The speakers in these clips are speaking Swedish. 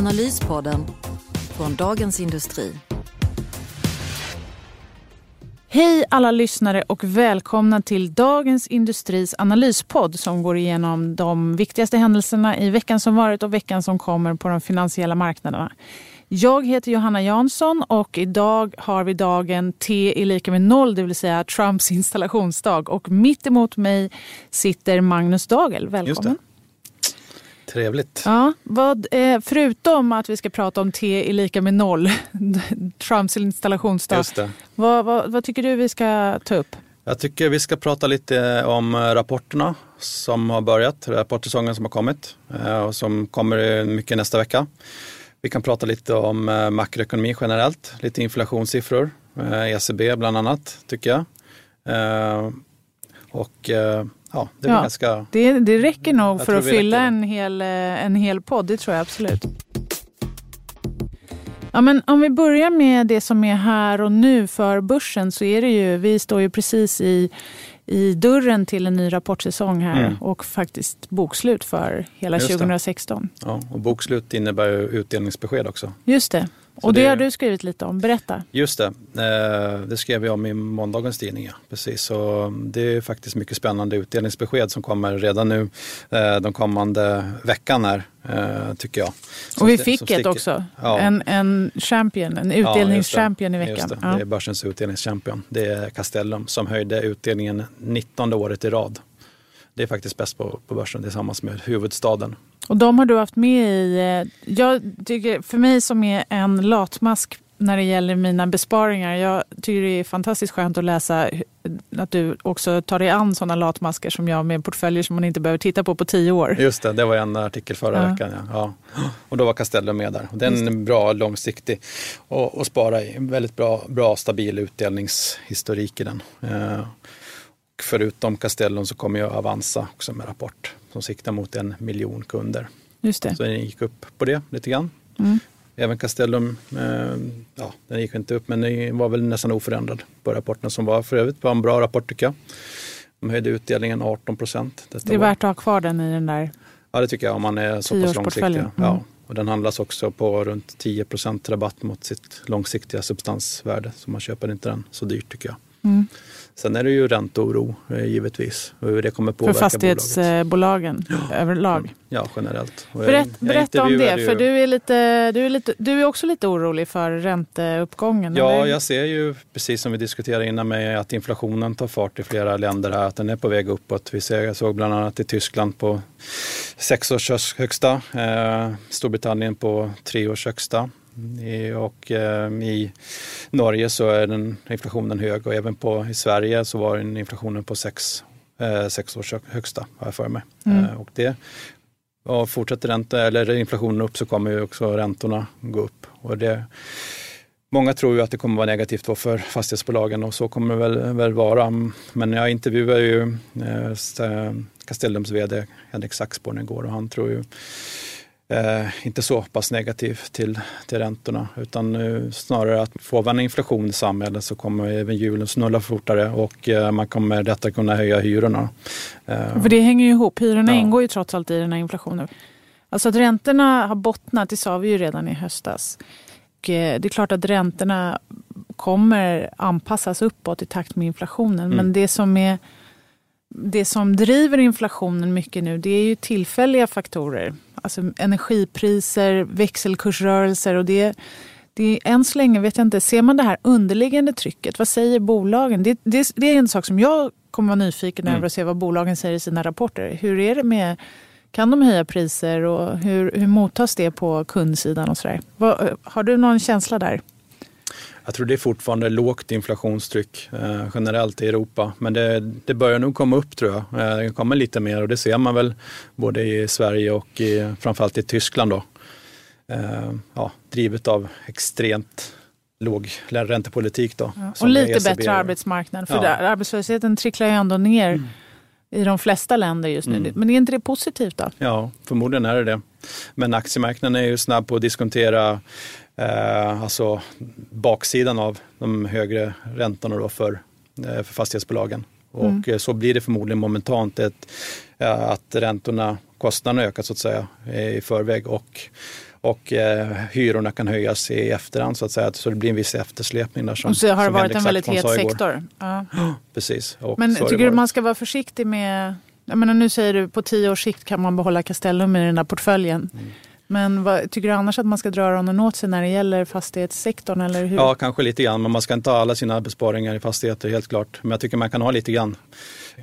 Analyspodden från Dagens Industri. Hej alla lyssnare och välkomna till Dagens Industris analyspodd som går igenom de viktigaste händelserna i veckan som varit och veckan som kommer på de finansiella marknaderna. Jag heter Johanna Jansson och idag har vi dagen T är lika med noll, det vill säga Trumps installationsdag. Och mitt emot mig sitter Magnus Dagel. Välkommen. Trevligt. Ja, vad, eh, förutom att vi ska prata om T är lika med noll, Trumps installationsdag. Vad, vad, vad tycker du vi ska ta upp? Jag tycker vi ska prata lite om rapporterna som har börjat, rapportsäsongen som har kommit eh, och som kommer mycket nästa vecka. Vi kan prata lite om eh, makroekonomi generellt, lite inflationssiffror, ECB bland annat tycker jag. Och ja, det Ja, ganska... Det, det räcker nog Jag för att fylla räcker. en hel, eh, en hel podd, det tror jag absolut. Ja, men om vi börjar med det som är här och nu för börsen så är det ju, vi står ju precis i, i dörren till en ny rapportsäsong här Mm. och faktiskt bokslut för hela Just det. 2016. Ja, och bokslut innebär ju utdelningsbesked också. Just det. Så Och det, det- har du skrivit lite om. Berätta. Just det, eh, det skrev jag om i måndagens tidning. Ja. Precis. Så det är faktiskt mycket spännande utdelningsbesked som kommer redan nu eh, de kommande veckan här, eh, tycker jag. Som Och vi fick ett sticker- också. Ja. En, en champion, en Ja, utdelningschampion i Just veckan. det. Ja. det är börsens utdelningschampion. Det är Castellum som höjde utdelningen 19 året i rad. Det är faktiskt bäst på, på börsen tillsammans med huvudstaden. Och de har du haft med i... eh, Jag tycker, för mig som är en latmask när det gäller mina besparingar. Jag tycker det är fantastiskt skönt att läsa att du också tar dig an sådana latmasker som jag med portföljer som man inte behöver titta på på tio år. Just det, det var en artikel förra Ja. veckan. Ja. Ja. Och då var Castellum med där. Den är bra långsiktig och, och spara i. Väldigt bra, bra stabil utdelningshistorik i den. Eh, förutom Castellum så kommer ju Avanza också med rapport som siktar mot en miljon kunder. Just det. Så den gick upp på det lite grann. Mm. Även Castellum, eh, ja den gick inte upp men den var väl nästan oförändrad på rapporten som var för övrigt var en bra rapport tycker jag. De höjde utdelningen 18 procent. Det är värt att ha kvar den i den där. Ja det tycker jag om man är så pass långsiktig. Mm. Ja. Och den handlas också på runt 10 procent rabatt mot sitt långsiktiga substansvärde. Så man köper inte den så dyrt tycker jag. Mm. Sen är det ju ränteoro eh, givetvis. Hur det kommer För påverka bolaget. fastighetsbolagen överlag. Ja generellt. Och jag- Berätt, jag berätta om det, intervjuade för ju- du är, lite, du, är lite, du är också lite orolig för ränteuppgången. Ja, eller? jag ser ju precis som vi diskuterade innan med att inflationen tar fart i flera länder här, att den är på väg uppåt. Vi ser, jag såg bland annat i Tyskland på sex års högsta, eh, Storbritannien på tre års högsta. I, och eh, i Norge så är den inflationen hög och även på, i Sverige så var den inflationen på sex, eh, sex års hö- högsta, har jag för mig. Mm. Eh, och det, och fortsätter ränta, eller inflationen upp så kommer ju också räntorna gå upp. Och det, Många tror ju att det kommer vara negativt för fastighetsbolagen och så kommer det väl, väl vara. Men jag intervjuade ju eh, St- Castellums vd Henrik Saxborn igår och han tror ju eh, inte så pass negativ till, till räntorna utan eh, snarare att får man en inflation i samhället så kommer även hjulen snulla fortare och eh, man kommer detta kunna höja hyrorna. Eh, För det hänger ju ihop. Hyrorna Ja. ingår ju trots allt i den här inflationen. Alltså att räntorna har bottnat, det sa vi ju redan i höstas. Och eh, det är klart att räntorna kommer anpassas uppåt i takt med inflationen. Mm. Men det som, är, det som driver inflationen mycket nu det är ju tillfälliga faktorer. Alltså energipriser, växelkursrörelser och det, det är, än så länge vet jag inte, ser man det här underliggande trycket? Vad säger bolagen? Det, det, det är en sak som jag kommer vara nyfiken Mm. över se vad bolagen säger i sina rapporter. Hur är det med, kan de höja priser och hur, hur mottas det på kundsidan och sådär? Har du någon känsla där? Jag tror det är fortfarande lågt inflationstryck eh, generellt i Europa. Men det, det börjar nog komma upp tror jag. Eh, det kommer lite mer och det ser man väl både i Sverige och i, framförallt i Tyskland. Då. eh, ja, drivet av extremt låg räntepolitik. Då, ja, och lite ECB. bättre arbetsmarknad. För ja. där, arbetslösheten tricklar ju ändå ner mm. i de flesta länder just nu. Mm. Men är inte det positivt då? Ja, förmodligen är det det. Men aktiemarknaden är ju snabb på att diskontera eh, alltså baksidan av de högre räntorna då för, eh, för fastighetsbolagen. Och mm. Eh, så blir det förmodligen momentant ett, att räntorna, kostnaderna ökar så att säga i förväg och och eh, hyrorna kan höjas i efterhand så att säga. Så det blir en viss eftersläpning där. Som, och så har det varit en väldigt het sektor. Ja. Precis. Och Men tycker du man ska vara försiktig med, jag menar, nu säger du på tio års sikt kan man behålla Castellum i den där portföljen. Mm. Men vad, tycker du annars att man ska dra öronen åt sig när det gäller fastighetssektorn? Eller hur? Ja, kanske lite grann. Men man ska inte ha alla sina besparingar i fastigheter, helt klart. Men jag tycker man kan ha lite grann.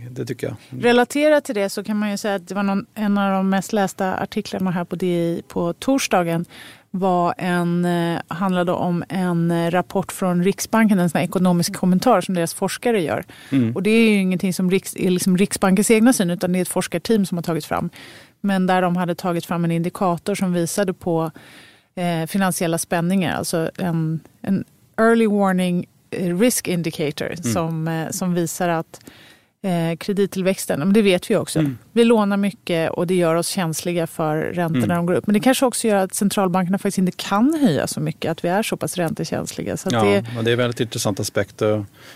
Det tycker jag. Relaterat till det så kan man ju säga att det var någon, en av de mest lästa artiklarna här på DI på torsdagen var en, eh, handlade om en eh, rapport från Riksbanken, en sån ekonomisk kommentar som deras forskare gör. Mm. Och det är ju ingenting som Riks, är liksom Riksbankens egna syn utan det är ett forskarteam som har tagit fram. Men där de hade tagit fram en indikator som visade på eh, finansiella spänningar, alltså en, en early warning eh, risk indicator mm. som, eh, som visar att eh, kredittillväxten, det vet vi också. Mm. Vi lånar mycket och det gör oss känsliga för räntor mm. när de går upp. Men det kanske också gör att centralbankerna faktiskt inte kan höja så mycket, att vi är så pass räntekänsliga. Så ja, det... Det är en väldigt intressant aspekt.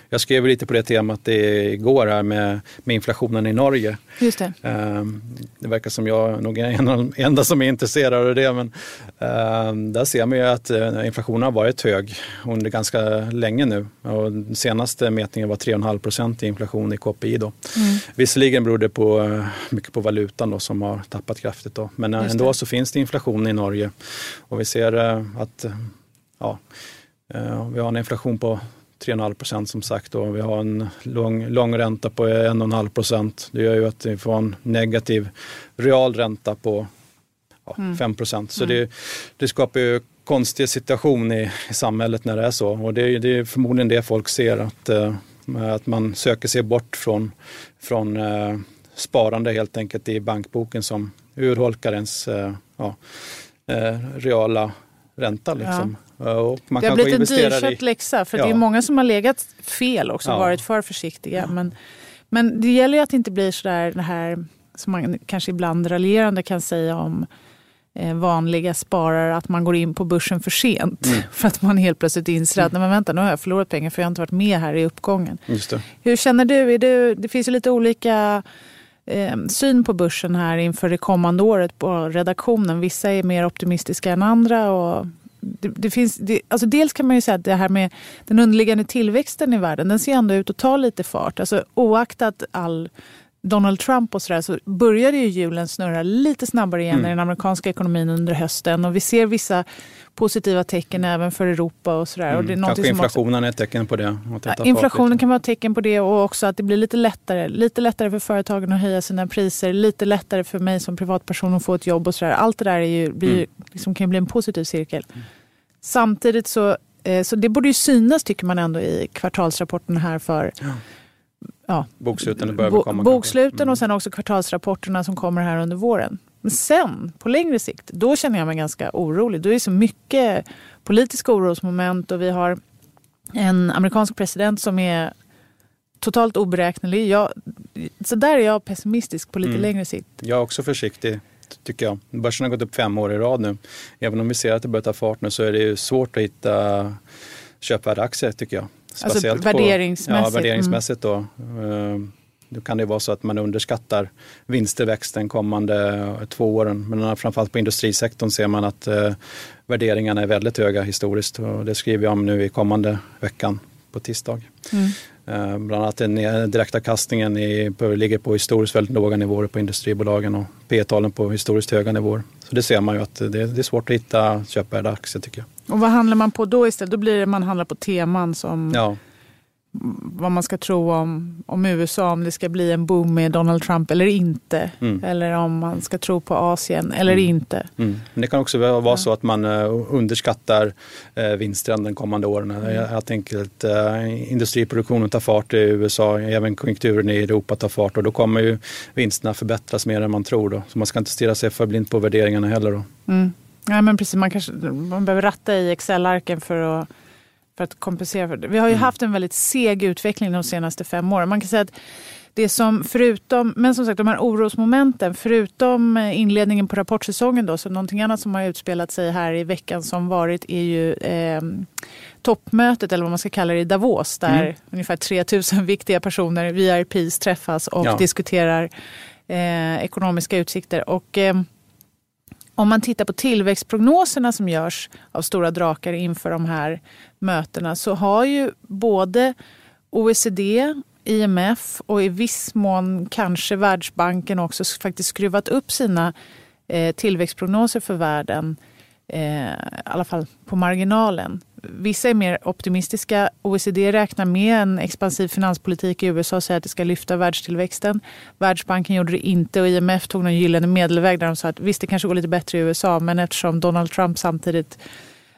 Jag skrev lite på det temat det igår här med, med inflationen i Norge. Just det. Um, det verkar som jag nog är en av de enda som är intresserad av det. Men um, där ser man ju att uh, inflationen har varit hög under ganska länge nu. Och senaste mätningen var 3,5 procent i inflation i KPI. Då. Mm. Visserligen beror det på uh, mycket på valutan då, som har tappat kraftigt. Då. Men Just ändå det. så finns det inflation i Norge. Och vi ser uh, att ja, vi har en inflation på 3,5 procent som sagt och vi har en lång, lång ränta på 1,5 procent. Det gör ju att vi får en negativ real ränta på ja, mm. 5 procent. Så mm. det, det skapar ju konstig situation i, i samhället när det är så och det, det är förmodligen det folk ser att, att man söker sig bort från, från äh, sparande helt enkelt i bankboken som urholkar ens äh, ja, reala ränta. Liksom. Ja. Och man det har blivit en dyrköpt i... läxa för ja. det är många som har legat fel också, ja. varit för försiktiga. Men, men det gäller ju att det inte blir sådär det här som man kanske ibland raljerande kan säga om eh, vanliga sparare att man går in på börsen för sent. Mm. För att man helt plötsligt inser att mm. nej, vänta, nu har jag förlorat pengar för jag har inte varit med här i uppgången. Hur känner du? Är du? Det finns ju lite olika eh, syn på börsen här inför det kommande året på redaktionen. Vissa är mer optimistiska än andra. Och det, det finns, det, alltså dels kan man ju säga att det här med den underliggande tillväxten i världen, den ser ändå ut att ta lite fart. Alltså, oaktat all Donald Trump och sådär så började ju hjulen snurra lite snabbare igen mm. i den amerikanska ekonomin under hösten. Och vi ser vissa positiva tecken även för Europa och sådär. Mm. Och det är Kanske inflationen också, är ett tecken på det? Inflationen kan vara ett tecken på det och också att det blir lite lättare. Lite lättare för företagen att höja sina priser. Lite lättare för mig som privatperson att få ett jobb och sådär. Allt det där är ju, blir, mm. liksom, kan bli en positiv cirkel. Mm. Samtidigt så, eh, så det borde ju synas tycker man ändå i kvartalsrapporten här för ja ja, boksluten börjar komma. Boksluten mm. och sen också kvartalsrapporterna som kommer här under våren. Men sen, på längre sikt, då känner jag mig ganska orolig. Då är det så mycket politiska orosmoment och vi har en amerikansk president som är totalt oberäknelig. Jag, så där är jag pessimistisk på lite mm. längre sikt. Jag är också försiktig tycker jag. Börsen har gått upp fem år i rad nu. Även om vi ser att det börjar ta fart nu så är det svårt att hitta köpvärda aktier tycker jag. Alltså Speciellt alltså värderingsmässigt? På, ja, värderingsmässigt då. Eh, då kan det vara så att man underskattar vinsttillväxten kommande två åren. Men framförallt på industrisektorn ser man att eh, värderingarna är väldigt höga historiskt och det skriver jag om nu i kommande veckan på tisdag. Mm. Eh, bland annat den direktavkastningen ligger på historiskt väldigt låga nivåer på industribolagen och P-talen på historiskt höga nivåer. Så det ser man ju att det, det är svårt att hitta köpvärda aktier tycker jag. Och vad handlar man på då istället? Då blir det man handlar på teman som ja vad man ska tro om, om USA, om det ska bli en boom med Donald Trump eller inte. Mm. Eller om man ska tro på Asien eller mm. inte. Mm. Men det kan också vara ja. så att man uh, underskattar uh, vinsten de kommande åren. Mm. Enkelt uh, industriproduktionen tar fart i USA, även konjunkturen i Europa tar fart och då kommer ju vinsterna förbättras mer än man tror. Då. Så man ska inte stirra sig för blind på värderingarna heller. Då. Mm. Nej, men precis. Man, kanske, man behöver ratta i Excel-arken för att, för att kompensera för det. Vi har ju mm. haft en väldigt seg utveckling de senaste fem åren. Man kan säga att det som förutom, men som sagt de här orosmomenten, förutom inledningen på rapportsäsongen då, så någonting annat som har utspelat sig här i veckan som varit är ju eh, toppmötet, eller vad man ska kalla det, i Davos, där mm. ungefär 3000 viktiga personer, VIPs, träffas och ja. diskuterar eh, ekonomiska utsikter. Och eh, om man tittar på tillväxtprognoserna som görs av stora drakar inför de här mötena så har ju både OECD, IMF och i viss mån kanske Världsbanken också faktiskt skruvat upp sina eh, tillväxtprognoser för världen. Eh, I alla fall på marginalen. Vissa är mer optimistiska. OECD räknar med en expansiv finanspolitik i USA och säger att det ska lyfta världstillväxten. Världsbanken gjorde det inte och IMF tog någon gyllene medelväg där de sa att visst, det kanske går lite bättre i USA men eftersom Donald Trump samtidigt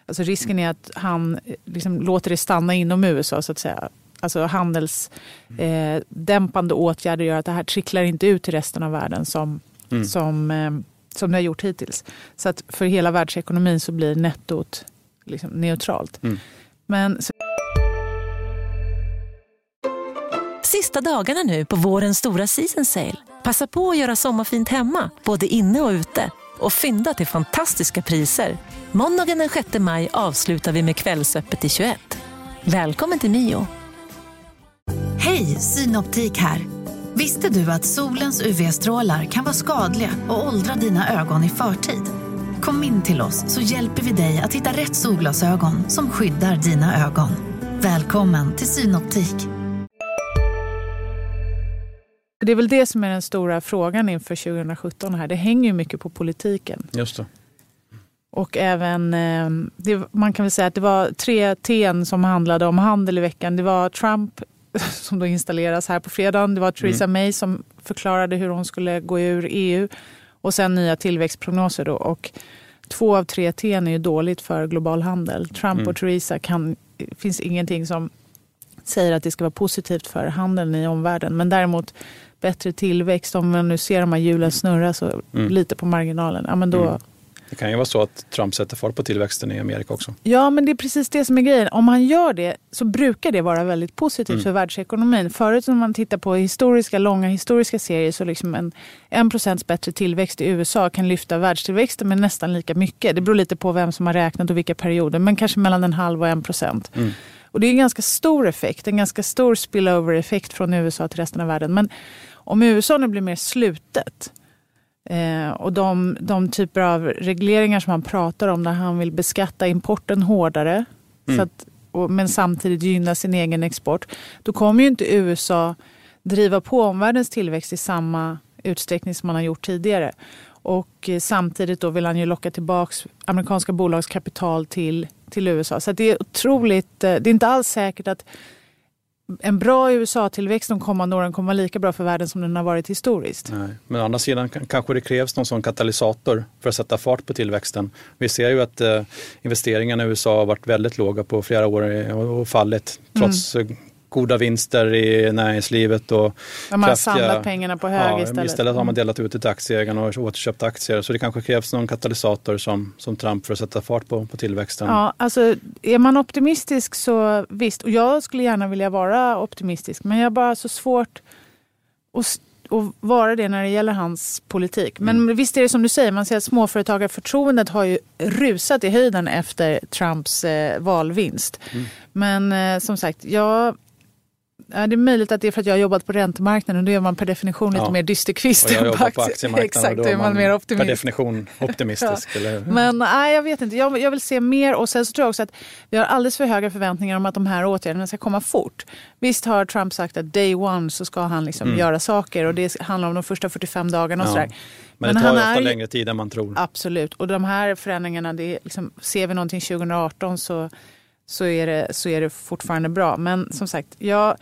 Alltså risken är att han liksom låter det stanna inom USA så att säga. Alltså handelsdämpande eh, åtgärder gör att det här tricklar inte ut till resten av världen som, mm. som, eh, som det har gjort hittills. Så att för hela världsekonomin så blir nettot liksom neutralt. Mm. Men, så... Sista dagarna nu på vårens stora season sale. Passa på att göra sommarfint hemma, både inne och ute. Och fynda till fantastiska priser. Måndagen den 6 maj avslutar vi med Kvällsöppet i 21. Välkommen till Mio. Hej, Synoptik här. Visste du att solens UV-strålar kan vara skadliga och åldra dina ögon i förtid? Kom in till oss så hjälper vi dig att hitta rätt solglasögon som skyddar dina ögon. Välkommen till Synoptik. Det är väl det som är den stora frågan inför 2017 här. Det hänger ju mycket på politiken. Just det. Och även, eh, det, man kan väl säga att det var tre T som handlade om handel i veckan. Det var Trump som då installeras här på fredagen. Det var Theresa mm. May som förklarade hur hon skulle gå ur EU. Och sen nya tillväxtprognoser. Då. Och två av tre T är ju dåligt för global handel. Trump mm. och Theresa kan, finns ingenting som säger att det ska vara positivt för handeln i omvärlden. Men däremot bättre tillväxt, om man nu ser de här hjulen snurra så mm. lite på marginalen, ja men då, mm. Det kan ju vara så att Trump sätter fart på tillväxten i Amerika också. Ja, men det är precis det som är grejen. Om han gör det så brukar det vara väldigt positivt mm. för världsekonomin. Förut när man tittar på historiska, långa historiska serier så liksom en, en procents bättre tillväxt i USA kan lyfta världstillväxten med nästan lika mycket. Det beror lite på vem som har räknat och vilka perioder, men kanske mellan en halv och en procent. Mm. Och det är en ganska stor effekt, en ganska stor spillover-effekt från USA till resten av världen. Men om USA nu blir mer slutet Eh, och de, de typer av regleringar som han pratar om där han vill beskatta importen hårdare mm. så att, och, men samtidigt gynna sin egen export. Då kommer ju inte USA driva på omvärldens tillväxt i samma utsträckning som man har gjort tidigare. Och eh, samtidigt då vill han ju locka tillbaka amerikanska bolags kapital till, till USA. Så det är otroligt, eh, det är inte alls säkert att en bra USA-tillväxt de kommande åren kommer vara lika bra för världen som den har varit historiskt. Nej. Men å andra sidan kanske det krävs någon sån katalysator för att sätta fart på tillväxten. Vi ser ju att eh, investeringarna i USA har varit väldigt låga på flera år och fallit trots mm goda vinster i näringslivet. Och ja, man kraftiga, samlat pengarna på hög ja, istället. Istället har man delat ut det till aktieägarna och återköpt aktier. Så det kanske krävs någon katalysator som, som Trump för att sätta fart på, på tillväxten. Ja, alltså, är man optimistisk så visst. Och jag skulle gärna vilja vara optimistisk. Men jag har bara så svårt att att vara det när det gäller hans politik. Men mm. visst är det som du säger, man ser att småföretagarförtroendet har ju rusat i höjden efter Trumps eh, valvinst. Mm. Men eh, som sagt, jag Ja, det är möjligt att det är för att jag har jobbat på räntemarknaden och då är man per definition lite mer dysterkvist. Och jag jobbar på aktiemarknaden Exakt, och då är man, mer optimist. per definition optimistisk. ja. eller? Men nej, jag vet inte. Jag, jag, vill se mer och sen så tror jag också att vi har alldeles för höga förväntningar om att de här åtgärderna ska komma fort. Visst har Trump sagt att day one så ska han liksom mm. göra saker och det handlar om de första 45 dagarna och ja. sådär. Men, Men det tar ju ofta längre tid än man tror. Absolut. Och de här förändringarna, det liksom, ser vi någonting 2018 så, så, är det, så är det fortfarande bra. Men som sagt, jag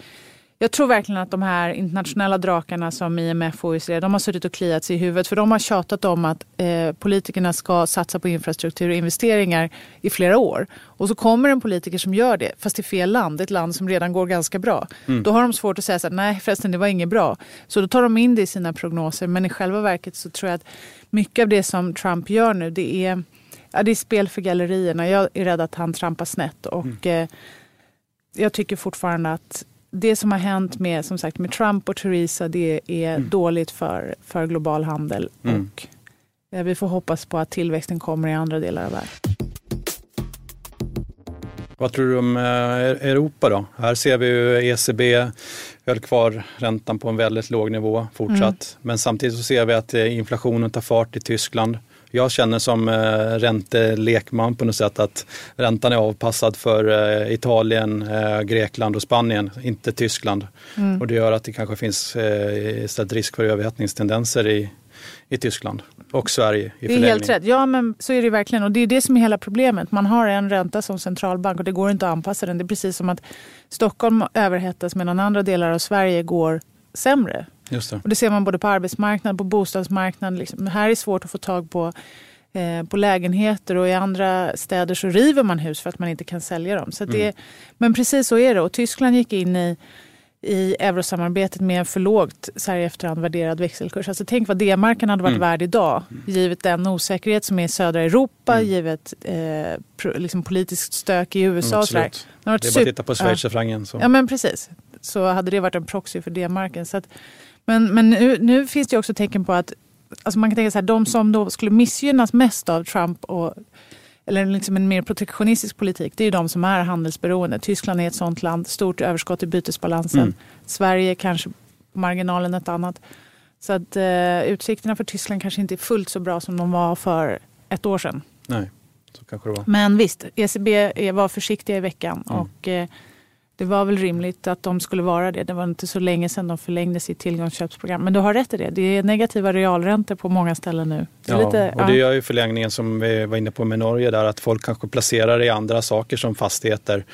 jag tror verkligen att de här internationella drakarna som IMF och OECD, de har suttit och kliat sig i huvudet. För de har tjatat om att eh, politikerna ska satsa på infrastruktur och investeringar i flera år. Och så kommer en politiker som gör det, fast i fel land, ett land som redan går ganska bra. Mm. Då har de svårt att säga att nej förresten det var inget bra. Så då tar de in det i sina prognoser. Men i själva verket så tror jag att mycket av det som Trump gör nu, det är Ja, det är spel för gallerierna. Jag är rädd att han trampar snett. Och, mm. eh, jag tycker fortfarande att det som har hänt med, som sagt, med Trump och Theresa det är mm. dåligt för, för global handel. Mm. Och eh, vi får hoppas på att tillväxten kommer i andra delar av världen. Vad tror du om eh, Europa då? Här ser vi ju ECB höll kvar räntan på en väldigt låg nivå fortsatt. Mm. Men samtidigt så ser vi att eh, inflationen tar fart i Tyskland. Jag känner som eh, räntelekman på något sätt att räntan är avpassad för eh, Italien, eh, Grekland och Spanien, inte Tyskland. Mm. Och det gör att det kanske finns eh, istället risk för överhettningstendenser i, i Tyskland och Sverige i Det är helt rätt. Ja, men så är det verkligen. Och det är det som är hela problemet. Man har en ränta som centralbank och det går inte att anpassa den. Det är precis som att Stockholm överhettas medan andra delar av Sverige går sämre. Just det. Och det ser man både på arbetsmarknaden, på bostadsmarknaden. Liksom. Här är det svårt att få tag på, eh, på lägenheter och i andra städer så river man hus för att man inte kan sälja dem. Så det, mm. Men precis så är det. Och Tyskland gick in i i eurosamarbetet med en för lågt så här i efterhand värderad växelkurs. Alltså tänk vad D-marken hade varit mm. värd idag givet den osäkerhet som är i södra Europa, mm. givet eh, liksom politiskt stök i USA. Mm, det är bara att titta på schweizerfrancen. Ja. ja men precis. Så hade det varit en proxy för D-marken. Men men nu, nu finns det också tecken på att alltså man kan tänka så här, de som då skulle missgynnas mest av Trump och eller liksom en mer protektionistisk politik, det är ju de som är handelsberoende. Tyskland är ett sånt land, stort överskott i bytesbalansen. Mm. Sverige kanske på marginalen ett annat. Så att eh, utsikterna för Tyskland kanske inte är fullt så bra som de var för ett år sedan. Nej, så kanske det var. Men visst, ECB var försiktiga i veckan. Mm. och eh, det var väl rimligt att de skulle vara det. Det var inte så länge sedan de förlängde sitt tillgångsköpsprogram. Men du har rätt i det. Det är negativa realräntor på många ställen nu. Ja, lite, och det gör ju förlängningen som vi var inne på med Norge där att folk kanske placerar i andra saker som fastigheter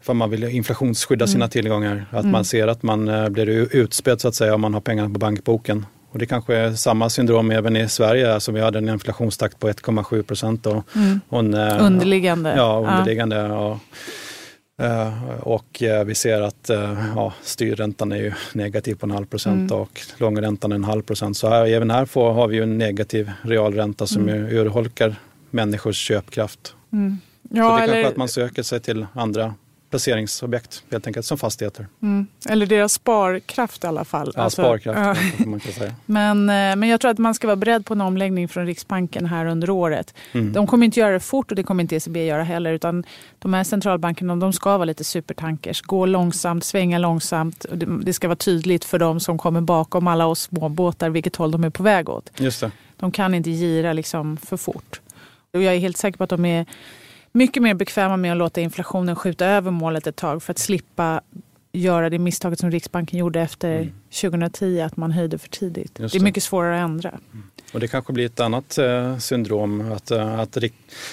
för man vill inflationsskydda sina mm. tillgångar. Att mm. man ser att man eh, blir utspädd så att säga om man har pengarna på bankboken. Och det kanske är samma syndrom även i Sverige. Alltså vi hade en inflationstakt på 1,7 procent. Och, mm. och en, eh, underliggande. Ja, underliggande. Ja. Och, och eh, vi ser att eh, ja, styrräntan är ju negativ på en halv procent mm. och långräntan är en halv procent. Så här, även här får, har vi ju en negativ realränta som mm. urholkar människors köpkraft. Mm. Ja, så det är eller... kanske att man söker sig till andra placeringsobjekt helt enkelt som fastigheter. Mm. Eller deras sparkraft i alla fall. Ja, alltså, sparkraft ja. man kan säga. men, eh, men jag tror att man ska vara beredd på en omläggning från Riksbanken här under året. Mm. De kommer inte göra det fort och det kommer inte ECB göra heller. Utan de här centralbankerna de ska vara lite supertankers. Gå långsamt, svänga långsamt. Det ska vara tydligt för de som kommer bakom alla oss småbåtar vilket håll de är på väg åt. Just det. De kan inte gira liksom för fort. Och jag är helt säker på att de är mycket mer bekväma med att låta inflationen skjuta över målet ett tag för att slippa göra det misstaget som Riksbanken gjorde efter mm. 2010, att man höjde för tidigt. Det. det. är mycket svårare att ändra. Mm. Och det kanske blir ett annat eh, syndrom, att, eh, att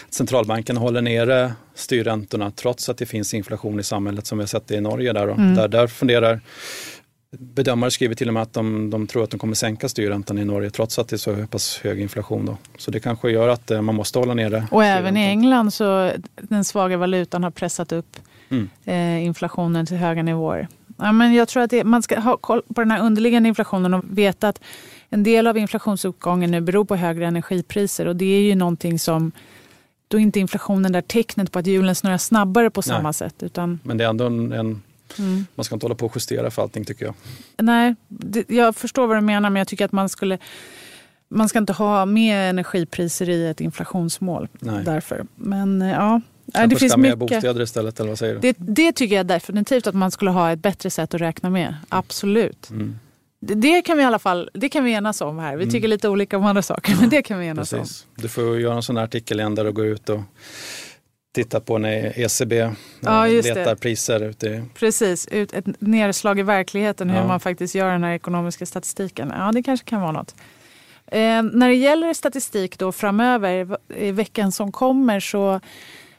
centralbanken håller nere styrräntorna trots att det finns inflation i samhället som vi har sett det i Norge. Där, mm. där, där funderar Bedömare skriver till och med att de, de, tror att de kommer sänka styrräntan i Norge trots att det är så pass hög inflation. Då. Så det kanske gör att eh, man måste hålla nere Och även i England så den svaga valutan har pressat upp mm. eh, inflationen till höga nivåer. Ja, men jag tror att det, man ska ha koll på den här underliggande inflationen och veta att en del av inflationsuppgången nu beror på högre energipriser och det är ju någonting som då är inte inflationen där tecknet på att hjulen snurrar snabbare på samma Nej. sätt. Utan... Men det är ändå en, en Mm. Man ska inte hålla på och justera för allting tycker jag. Nej, det, jag förstår vad du menar men jag tycker att man skulle man ska inte ha med energipriser i ett inflationsmål. Nej. Därför. Men eh, ja, Kanske det finns mycket. bostäder istället eller vad säger du? Det, det, tycker jag definitivt att man skulle ha ett bättre sätt att räkna med. Absolut. Mm. Det, det, kan vi i alla fall det kan vi enas om här. Vi mm. tycker lite olika om andra saker men det kan vi enas Precis. om. Du får göra en sån här artikel igen där du går ut och titta på när ECB ja, letar det. priser ute Precis, ut, ett nedslag i verkligheten hur man faktiskt gör den här ekonomiska statistiken. Ja, det kanske kan vara något. Eh, när det gäller statistik då framöver, i veckan som kommer så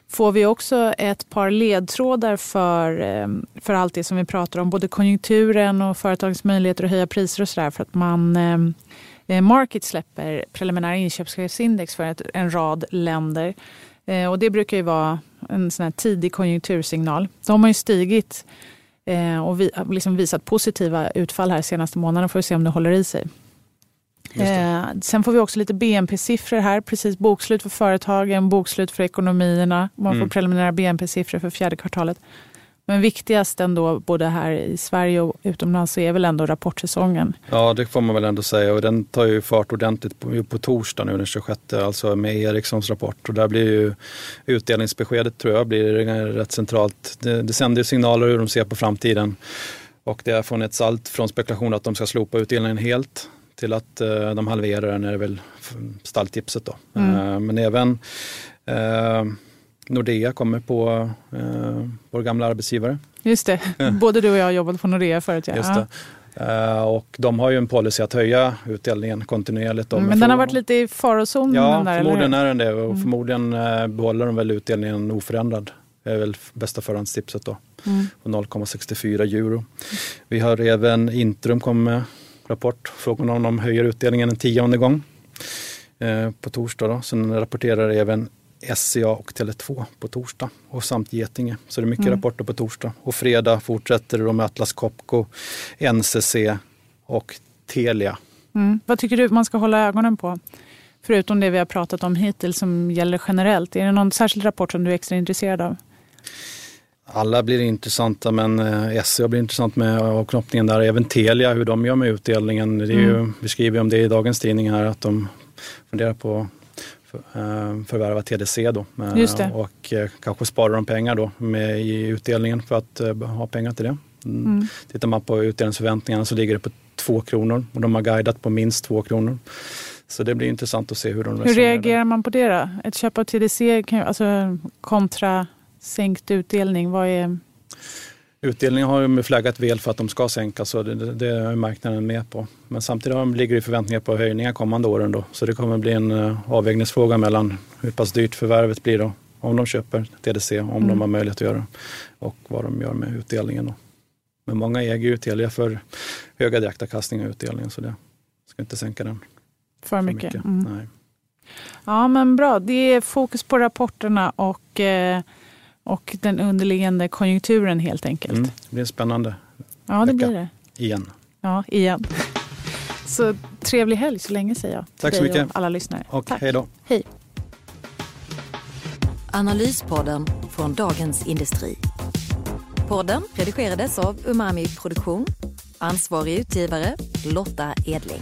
får vi också ett par ledtrådar för, eh, för allt det som vi pratar om. Både konjunkturen och företagens möjligheter att höja priser och sådär. För att man, eh, eh Market släpper preliminära inköpschefsindex för ett, en rad länder. Eh, och det brukar ju vara en sån tidig konjunktursignal. De har ju stigit eh, och vi, liksom visat positiva utfall här senaste månaden. Får vi se om det håller i sig. Eh, sen får vi också lite BNP-siffror här. Precis bokslut för företagen, bokslut för ekonomierna. Man får mm. preliminära BNP-siffror för fjärde kvartalet. Men viktigast ändå, både här i Sverige och utomlands, så är väl ändå rapportsäsongen. Ja, det får man väl ändå säga. Och den tar ju fart ordentligt på, på torsdag nu den 26, alltså med Ericssons rapport. Och där blir ju utdelningsbeskedet, tror jag, blir rätt centralt. Det, det sänder signaler hur de ser på framtiden. Och det har funnits allt från spekulation att de ska slopa utdelningen helt till att uh, de halverar den är väl stalltipset då. Mm. Uh, men även uh, Nordea kommer på uh, vår gamla arbetsgivare. Just det, både du och jag jobbat på Nordea förut. Ja. Just det. Uh, och de har ju en policy att höja utdelningen kontinuerligt. Mm, men den har varit lite i farozonen? Ja, där, förmodligen är den det och mm. förmodligen uh, behåller de väl utdelningen oförändrad. Det är väl bästa förhandstipset då. Mm. 0,64 euro. Vi har även Intrum kom med rapport. Frågan om de höjer utdelningen en tionde gång uh, på torsdag. Då. Sen rapporterar även SCA och Tele2 på torsdag och samt Getinge. Så det är mycket mm. rapporter på torsdag. Och fredag fortsätter det med Atlas Copco, NCC och Telia. Mm. Vad tycker du man ska hålla ögonen på? Förutom det vi har pratat om hittills som gäller generellt. Är det någon särskild rapport som du är extra intresserad av? Alla blir intressanta men eh, SCA blir intressant med avknoppningen där. Även Telia, hur de gör med utdelningen. Det är ju, mm. Vi skriver om det i dagens tidning här att de funderar på förvärva TDC då. Eh, och eh, kanske spara de pengar då med i utdelningen för att ha pengar till det. Mm. mm. Tittar man på utdelningsförväntningarna så ligger det på två kronor och de har guidat på minst två kronor. Så det blir intressant att se hur de resonerar. Hur reagerar man på det då? Ett köp av TDC alltså kontra sänkt utdelning, vad är Utdelningen har ju flaggat väl för att de ska sänkas och det, det är marknaden med på. Men samtidigt ligger det förväntningar på höjningar kommande åren då. Så det kommer bli en uh, avvägningsfråga mellan hur pass dyrt förvärvet blir då. Om de köper TDC, om mm. de har möjlighet att göra och vad de gör med utdelningen. Då. Men många äger ju Telia för höga direktavkastning av utdelningen så det ska inte sänka den för mycket. För mycket. Mm. Nej. Ja men bra, det är fokus på rapporterna och eh, och den underliggande konjunkturen helt enkelt. Mm, det blir spännande Ja, det blir det. Igen. Ja, igen. Så trevlig helg så länge säger jag. Tack så mycket. Och alla lyssnare. Och Tack. hej då. Hej. Analyspodden från Dagens Industri. Podden redigerades av Umami Produktion. Ansvarig utgivare Lotta Edling.